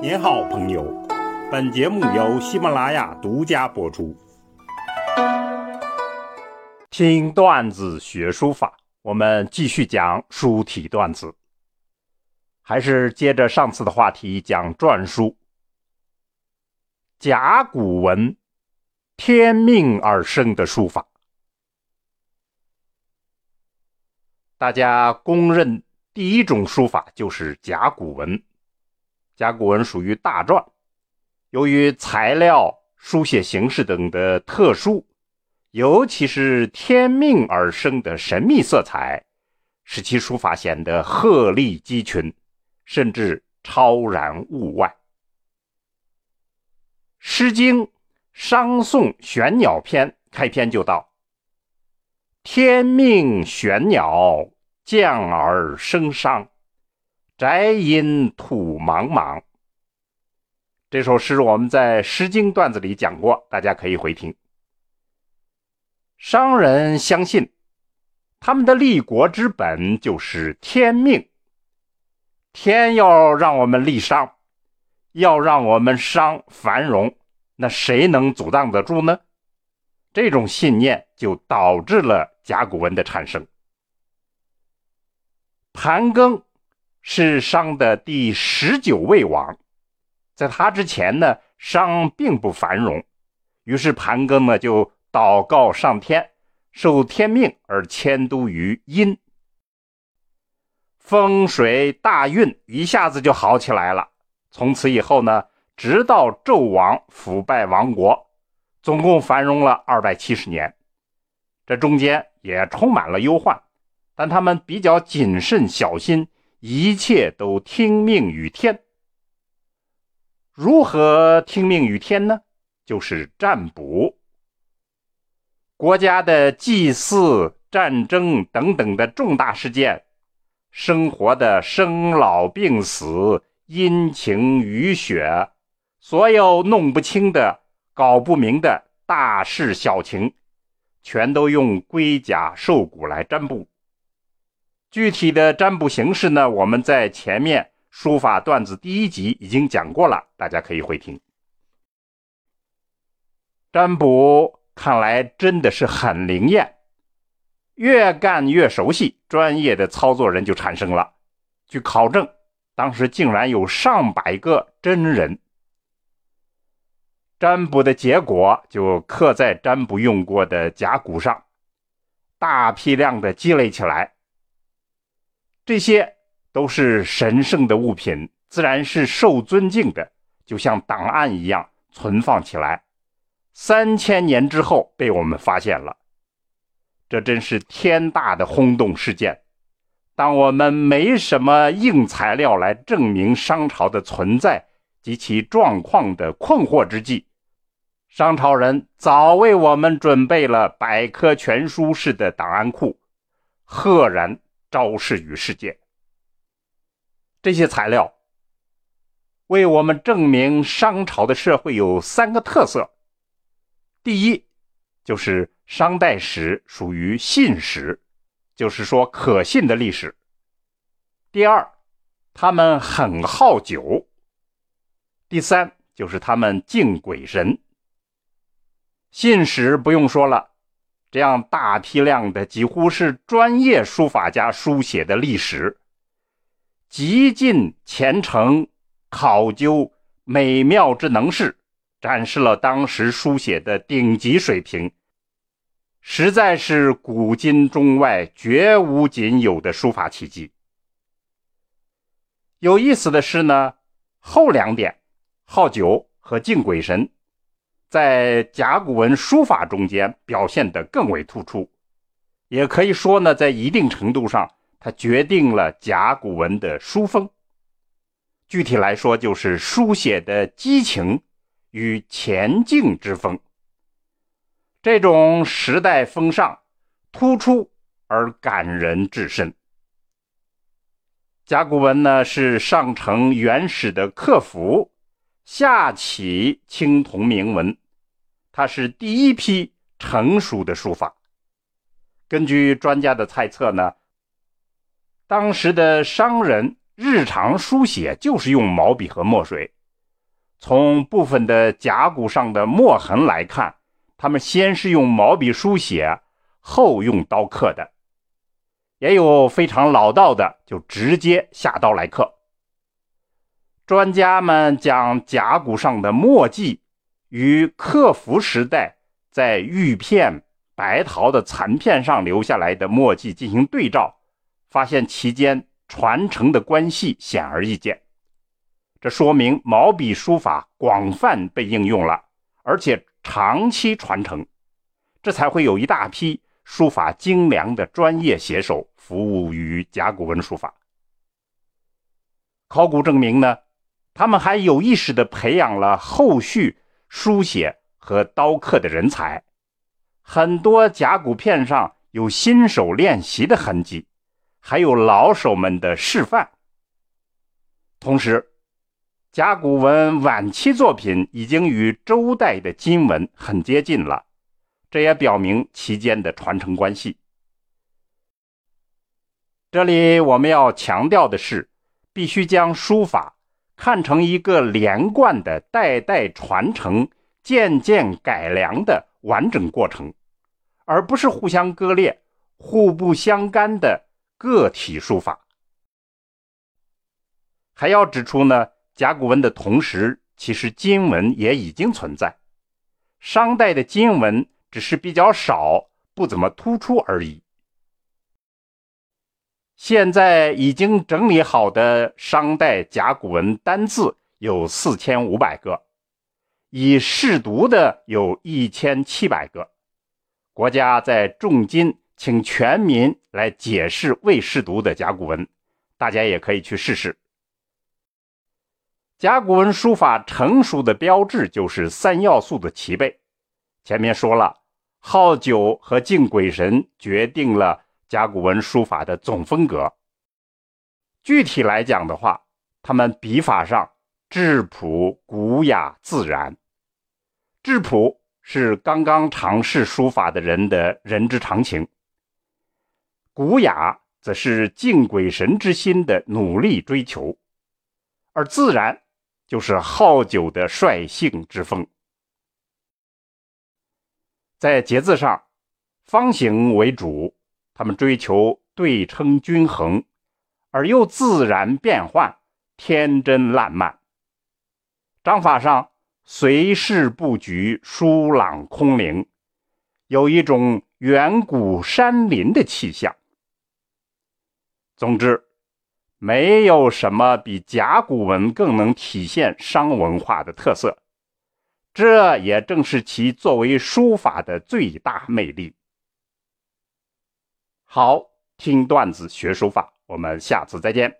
您好，朋友。本节目由喜马拉雅独家播出。听段子学书法，我们继续讲书体段子，还是接着上次的话题讲篆书。甲骨文，天命而生的书法，大家公认第一种书法就是甲骨文。甲骨文属于大篆，由于材料、书写形式等的特殊，尤其是天命而生的神秘色彩，使其书法显得鹤立鸡群，甚至超然物外。《诗经·商颂玄鸟篇》开篇就道：“天命玄鸟，降而生商。”宅阴土茫茫。这首诗我们在《诗经》段子里讲过，大家可以回听。商人相信，他们的立国之本就是天命。天要让我们立商，要让我们商繁荣，那谁能阻挡得住呢？这种信念就导致了甲骨文的产生。盘庚。是商的第十九位王，在他之前呢，商并不繁荣。于是盘庚呢就祷告上天，受天命而迁都于殷，风水大运一下子就好起来了。从此以后呢，直到纣王腐败亡国，总共繁荣了二百七十年。这中间也充满了忧患，但他们比较谨慎小心。一切都听命于天。如何听命于天呢？就是占卜。国家的祭祀、战争等等的重大事件，生活的生老病死、阴晴雨雪，所有弄不清的、搞不明的大事小情，全都用龟甲兽骨来占卜。具体的占卜形式呢？我们在前面书法段子第一集已经讲过了，大家可以回听。占卜看来真的是很灵验，越干越熟悉，专业的操作人就产生了。据考证，当时竟然有上百个真人。占卜的结果就刻在占卜用过的甲骨上，大批量的积累起来。这些都是神圣的物品，自然是受尊敬的，就像档案一样存放起来。三千年之后被我们发现了，这真是天大的轰动事件。当我们没什么硬材料来证明商朝的存在及其状况的困惑之际，商朝人早为我们准备了百科全书式的档案库，赫然。昭示于世界，这些材料为我们证明商朝的社会有三个特色：第一，就是商代史属于信史，就是说可信的历史；第二，他们很好酒；第三，就是他们敬鬼神。信史不用说了。这样大批量的，几乎是专业书法家书写的历史，极尽虔诚、考究、美妙之能事，展示了当时书写的顶级水平，实在是古今中外绝无仅有的书法奇迹。有意思的是呢，后两点，好酒和敬鬼神。在甲骨文书法中间表现得更为突出，也可以说呢，在一定程度上，它决定了甲骨文的书风。具体来说，就是书写的激情与前进之风。这种时代风尚突出而感人至深。甲骨文呢，是上承原始的客服。下启青铜铭文，它是第一批成熟的书法。根据专家的猜测呢，当时的商人日常书写就是用毛笔和墨水，从部分的甲骨上的墨痕来看，他们先是用毛笔书写，后用刀刻的；也有非常老道的，就直接下刀来刻。专家们将甲骨上的墨迹与刻符时代在玉片、白陶的残片上留下来的墨迹进行对照，发现其间传承的关系显而易见。这说明毛笔书法广泛被应用了，而且长期传承，这才会有一大批书法精良的专业写手服务于甲骨文书法。考古证明呢，他们还有意识地培养了后续书写和刀刻的人才，很多甲骨片上有新手练习的痕迹，还有老手们的示范，同时。甲骨文晚期作品已经与周代的金文很接近了，这也表明其间的传承关系。这里我们要强调的是，必须将书法看成一个连贯的、代代传承、渐渐改良的完整过程，而不是互相割裂、互不相干的个体书法。还要指出呢。甲骨文的同时，其实金文也已经存在。商代的金文只是比较少，不怎么突出而已。现在已经整理好的商代甲骨文单字有四千五百个，已试读的有一千七百个。国家在重金请全民来解释未试读的甲骨文，大家也可以去试试。甲骨文书法成熟的标志就是三要素的齐备。前面说了，好酒和敬鬼神决定了甲骨文书法的总风格。具体来讲的话，他们笔法上质朴、古雅、自然。质朴是刚刚尝试书法的人的人之常情，古雅则是敬鬼神之心的努力追求，而自然。就是好酒的率性之风，在节字上，方形为主，他们追求对称均衡，而又自然变幻、天真烂漫。章法上，随势布局，疏朗空灵，有一种远古山林的气象。总之。没有什么比甲骨文更能体现商文化的特色，这也正是其作为书法的最大魅力。好，听段子学书法，我们下次再见。